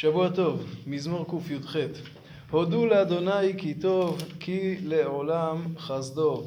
שבוע טוב, מזמור קי"ח. הודו לאדוני כי טוב, כי לעולם חסדו.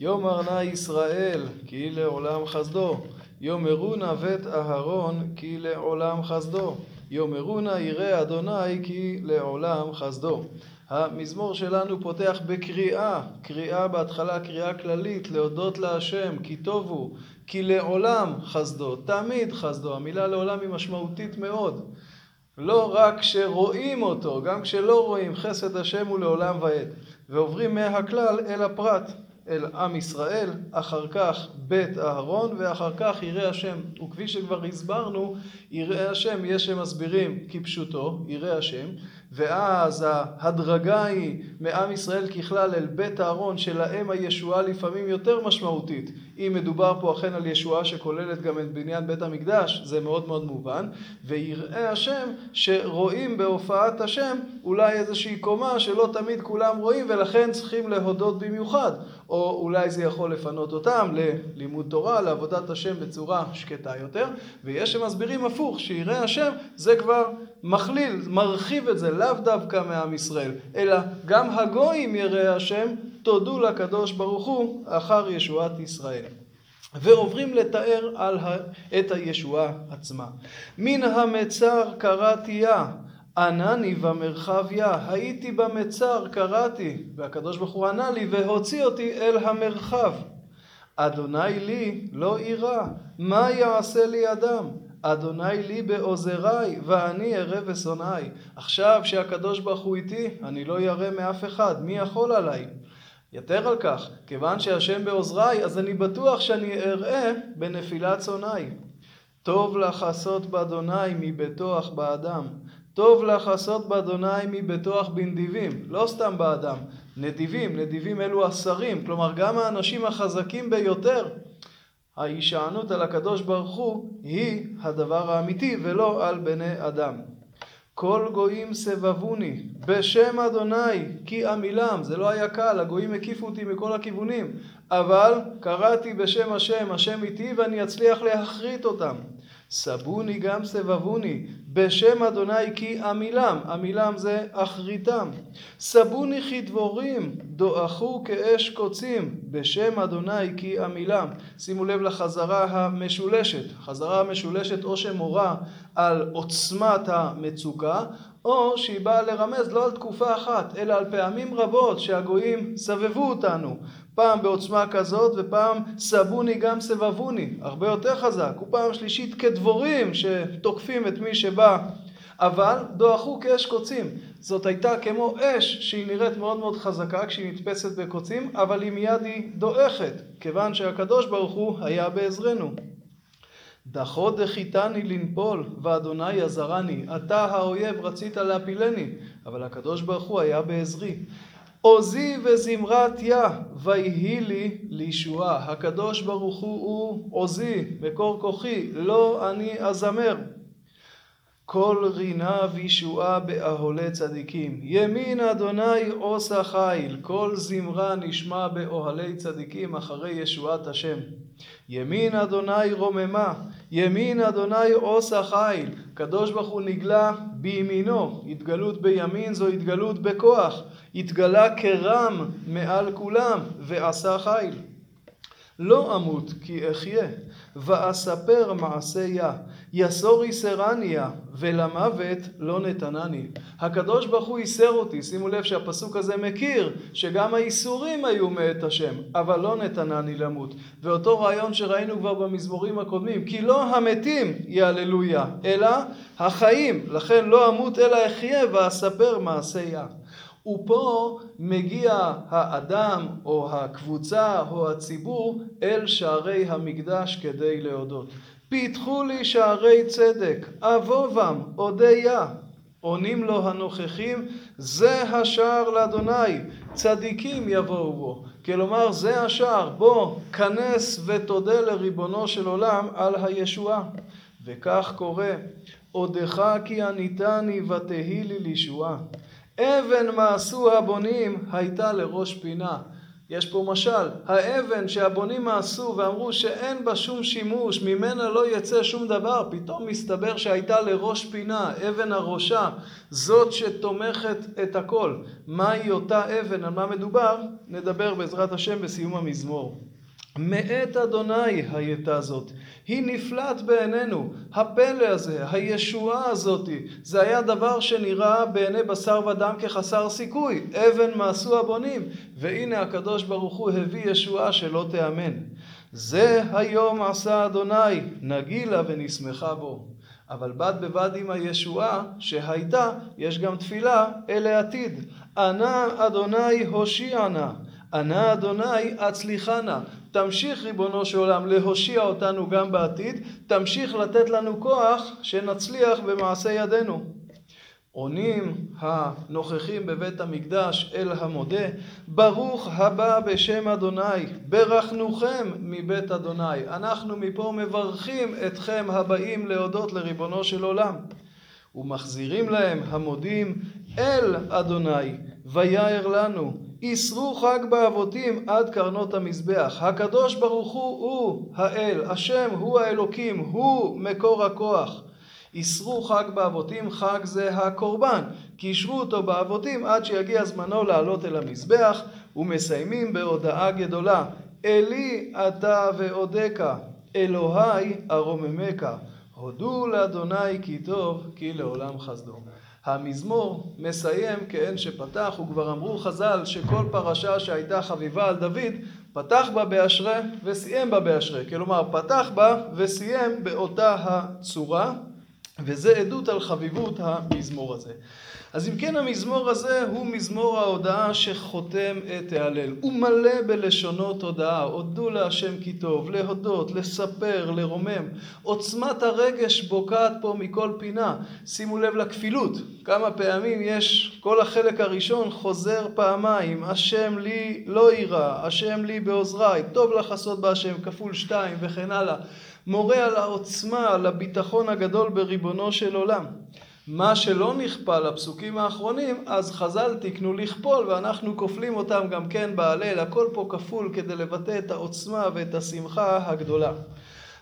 יאמר נא ישראל, כי לעולם חסדו. יאמרו נא בית אהרון, כי לעולם חסדו. יאמרו נא ירא אדוני, כי לעולם חסדו. המזמור שלנו פותח בקריאה, קריאה בהתחלה, קריאה כללית, להודות להשם, כי טוב הוא, כי לעולם חסדו, תמיד חסדו. המילה לעולם היא משמעותית מאוד. לא רק כשרואים אותו, גם כשלא רואים, חסד השם הוא לעולם ועד. ועוברים מהכלל אל הפרט, אל עם ישראל, אחר כך בית אהרון, ואחר כך ירא השם. וכפי שכבר הסברנו, ירא השם, יש שמסבירים כפשוטו, ירא השם, ואז ההדרגה היא מעם ישראל ככלל אל בית אהרון, שלהם הישועה לפעמים יותר משמעותית. אם מדובר פה אכן על ישועה שכוללת גם את בניין בית המקדש, זה מאוד מאוד מובן. ויראה השם, שרואים בהופעת השם אולי איזושהי קומה שלא תמיד כולם רואים, ולכן צריכים להודות במיוחד. או אולי זה יכול לפנות אותם ללימוד תורה, לעבודת השם בצורה שקטה יותר. ויש שמסבירים הפוך, שיראה השם זה כבר מכליל, מרחיב את זה, לאו דווקא מעם ישראל, אלא גם הגויים יראה השם, תודו לקדוש ברוך הוא אחר ישועת ישראל. ועוברים לתאר על ה... את הישועה עצמה. מן המצר קראתיה, ענני במרחביה, הייתי במצר, קראתי, והקדוש ברוך הוא ענה לי והוציא אותי אל המרחב. אדוני לי לא אירע, מה יעשה לי אדם? אדוני לי בעוזריי, ואני ארא ושונאי. עכשיו שהקדוש ברוך הוא איתי, אני לא ירא מאף אחד, מי יכול עליי? יתר על כך, כיוון שהשם בעוזריי, אז אני בטוח שאני אראה בנפילת שונאי. טוב לחסות באדוני מבטוח באדם. טוב לחסות באדוני מבטוח בנדיבים. לא סתם באדם. נדיבים, נדיבים אלו השרים, כלומר גם האנשים החזקים ביותר ההישענות על הקדוש ברוך הוא היא הדבר האמיתי ולא על בני אדם. כל גויים סבבוני בשם אדוני כי עמילם זה לא היה קל הגויים הקיפו אותי מכל הכיוונים אבל קראתי בשם השם השם איתי ואני אצליח להכרית אותם סבוני גם סבבוני בשם אדוני כי עמילם, עמילם זה אחריתם. סבוני כדבורים, דועכו כאש קוצים, בשם אדוני כי עמילם. שימו לב לחזרה המשולשת. חזרה המשולשת או שמורה על עוצמת המצוקה, או שהיא באה לרמז לא על תקופה אחת, אלא על פעמים רבות שהגויים סבבו אותנו. פעם בעוצמה כזאת, ופעם סבוני גם סבבוני, הרבה יותר חזק, ופעם שלישית כדבורים שתוקפים את מי שבא, אבל דועכו כאש קוצים. זאת הייתה כמו אש שהיא נראית מאוד מאוד חזקה כשהיא נתפסת בקוצים, אבל היא מיד היא דועכת, כיוון שהקדוש ברוך הוא היה בעזרנו. דחו דחיתני לנפול, ואדוני עזרני. אתה האויב רצית להפילני, אבל הקדוש ברוך הוא היה בעזרי. עוזי וזמרת יה, ויהי לי לישועה. הקדוש ברוך הוא עוזי, מקור כוחי, לא אני אזמר. כל רינה וישועה באהולי צדיקים. ימין אדוני עושה חיל, כל זמרה נשמע באוהלי צדיקים אחרי ישועת השם. ימין אדוני רוממה, ימין אדוני עושה חיל. קדוש ברוך הוא נגלה בימינו, התגלות בימין זו התגלות בכוח. התגלה כרם מעל כולם ועשה חיל. לא אמות כי אחיה, ואספר מעשיה, יסור יסרניה, ולמוות לא נתנני. הקדוש ברוך הוא ייסר אותי, שימו לב שהפסוק הזה מכיר שגם האיסורים היו מאת השם, אבל לא נתנני למות. ואותו רעיון שראינו כבר במזמורים הקודמים, כי לא המתים יהללויה, אלא החיים, לכן לא אמות אלא אחיה ואספר מעשיה. ופה מגיע האדם או הקבוצה או הציבור אל שערי המקדש כדי להודות. פיתחו לי שערי צדק, אבוא בם, אודיה. עונים לו הנוכחים, זה השער לאדוני, צדיקים יבואו בו. כלומר, זה השער, בוא, כנס ותודה לריבונו של עולם על הישועה. וכך קורה, עודך כי עניתני ותהי לי לישועה. אבן מעשו הבונים הייתה לראש פינה. יש פה משל, האבן שהבונים מעשו ואמרו שאין בה שום שימוש, ממנה לא יצא שום דבר, פתאום מסתבר שהייתה לראש פינה, אבן הראשה, זאת שתומכת את הכל. מהי אותה אבן, על מה מדובר? נדבר בעזרת השם בסיום המזמור. מאת אדוני הייתה זאת. היא נפלאת בעינינו. הפלא הזה, הישועה הזאתי, זה היה דבר שנראה בעיני בשר ודם כחסר סיכוי. אבן מעשו הבונים. והנה הקדוש ברוך הוא הביא ישועה שלא תיאמן. זה היום עשה אדוני, נגילה ונשמחה בו. אבל בד בבד עם הישועה שהייתה, יש גם תפילה אל העתיד. ענה אדוני הושיע נא. ענה אדוני הצליחה נא. תמשיך ריבונו של עולם להושיע אותנו גם בעתיד, תמשיך לתת לנו כוח שנצליח במעשה ידינו. עונים הנוכחים בבית המקדש אל המודה, ברוך הבא בשם אדוני, ברכנוכם מבית אדוני. אנחנו מפה מברכים אתכם הבאים להודות לריבונו של עולם. ומחזירים להם המודים אל אדוני, ויער לנו, איסרו חג באבותים עד קרנות המזבח. הקדוש ברוך הוא הוא האל, השם הוא האלוקים, הוא מקור הכוח. איסרו חג באבותים, חג זה הקורבן, קישרו אותו באבותים עד שיגיע זמנו לעלות אל המזבח, ומסיימים בהודעה גדולה, אלי אתה ואודקה, אלוהי ארוממך, הודו לאדוני כי טוב, כי לעולם חסדו. המזמור מסיים כאין שפתח, וכבר אמרו חז"ל שכל פרשה שהייתה חביבה על דוד, פתח בה באשרי וסיים בה באשרי. כלומר, פתח בה וסיים באותה הצורה, וזה עדות על חביבות המזמור הזה. אז אם כן המזמור הזה הוא מזמור ההודעה שחותם את ההלל. הוא מלא בלשונות הודעה, הודו להשם כי טוב, להודות, לספר, לרומם. עוצמת הרגש בוקעת פה מכל פינה. שימו לב לכפילות, כמה פעמים יש, כל החלק הראשון חוזר פעמיים, השם לי לא יירא, השם לי בעוזריי, טוב לחסות בהשם, כפול שתיים וכן הלאה. מורה על העוצמה, על הביטחון הגדול בריבונו של עולם. מה שלא נכפה לפסוקים האחרונים, אז חז"ל תיקנו לכפול ואנחנו כופלים אותם גם כן בהלל, הכל פה כפול כדי לבטא את העוצמה ואת השמחה הגדולה.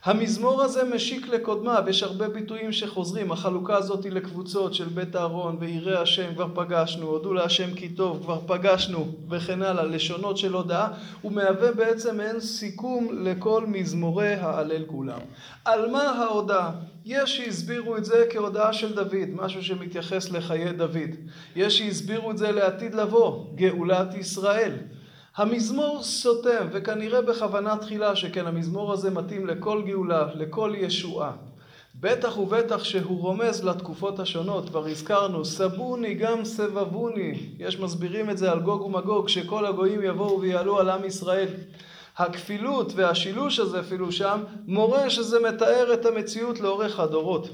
המזמור הזה משיק לקודמיו, יש הרבה ביטויים שחוזרים, החלוקה הזאת היא לקבוצות של בית אהרון ויראי השם כבר פגשנו, הודו להשם כי טוב כבר פגשנו וכן הלאה, לשונות של הודעה, הוא מהווה בעצם מעין סיכום לכל מזמורי ההלל כולם. על מה ההודעה? יש שהסבירו את זה כהודעה של דוד, משהו שמתייחס לחיי דוד. יש שהסבירו את זה לעתיד לבוא, גאולת ישראל. המזמור סותם, וכנראה בכוונה תחילה, שכן המזמור הזה מתאים לכל גאולה, לכל ישועה. בטח ובטח שהוא רומז לתקופות השונות, כבר הזכרנו, סבוני גם סבבוני, יש מסבירים את זה על גוג ומגוג, שכל הגויים יבואו ויעלו על עם ישראל. הכפילות והשילוש הזה אפילו שם, מורה שזה מתאר את המציאות לאורך הדורות.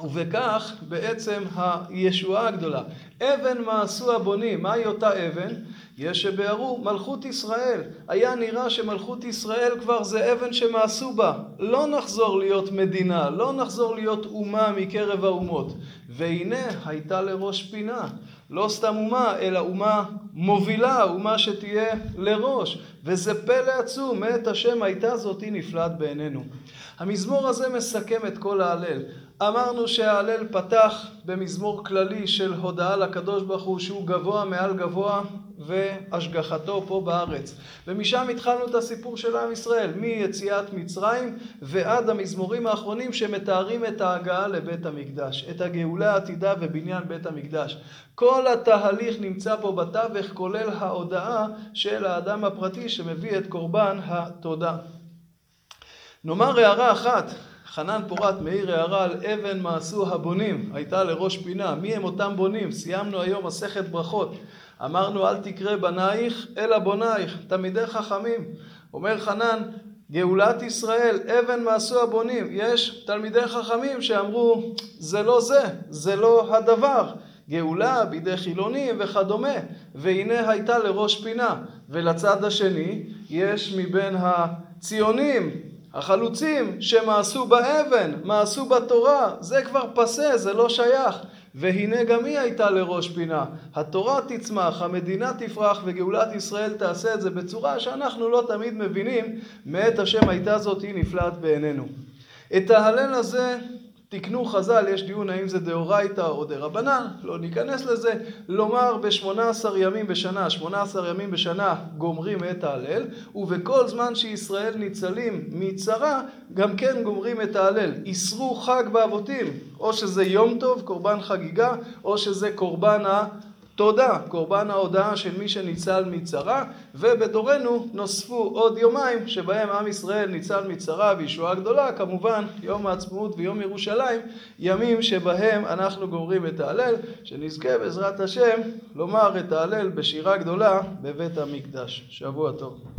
ובכך בעצם הישועה הגדולה. אבן מעשו הבונים, מהי אותה אבן? יש שביארו מלכות ישראל. היה נראה שמלכות ישראל כבר זה אבן שמעשו בה. לא נחזור להיות מדינה, לא נחזור להיות אומה מקרב האומות. והנה הייתה לראש פינה. לא סתם אומה, אלא אומה מובילה, אומה שתהיה לראש. וזה פלא עצום, מאת השם הייתה זאתי נפלאת בעינינו. המזמור הזה מסכם את כל ההלל. אמרנו שההלל פתח במזמור כללי של הודעה לקדוש ברוך הוא שהוא גבוה מעל גבוה והשגחתו פה בארץ. ומשם התחלנו את הסיפור של עם ישראל, מיציאת מצרים ועד המזמורים האחרונים שמתארים את ההגעה לבית המקדש, את הגאולה העתידה ובניין בית המקדש. כל התהליך נמצא פה בתווך, כולל ההודעה של האדם הפרטי שמביא את קורבן התודה. נאמר הערה אחת, חנן פורת מאיר הערה על אבן מעשו הבונים, הייתה לראש פינה. מי הם אותם בונים? סיימנו היום מסכת ברכות. אמרנו אל תקרא בנייך אלא בונייך, תלמידי חכמים. אומר חנן, גאולת ישראל, אבן מעשו הבונים. יש תלמידי חכמים שאמרו, זה לא זה, זה לא הדבר. גאולה בידי חילונים וכדומה. והנה הייתה לראש פינה. ולצד השני, יש מבין הציונים החלוצים שמעשו באבן, מעשו בתורה, זה כבר פסה, זה לא שייך. והנה גם היא הייתה לראש פינה. התורה תצמח, המדינה תפרח וגאולת ישראל תעשה את זה בצורה שאנחנו לא תמיד מבינים מאת השם הייתה זאת היא נפלאת בעינינו. את ההלל הזה תקנו חז"ל, יש דיון האם זה דאורייתא או דרבנן, לא ניכנס לזה, לומר בשמונה עשר ימים בשנה, שמונה עשר ימים בשנה גומרים את ההלל, ובכל זמן שישראל ניצלים מצרה, גם כן גומרים את ההלל. איסרו חג באבותים, או שזה יום טוב, קורבן חגיגה, או שזה קורבן ה... תודה, קורבן ההודעה של מי שניצל מצרה, ובדורנו נוספו עוד יומיים שבהם עם ישראל ניצל מצרה וישועה גדולה, כמובן יום העצמאות ויום ירושלים, ימים שבהם אנחנו גומרים את ההלל, שנזכה בעזרת השם לומר את ההלל בשירה גדולה בבית המקדש. שבוע טוב.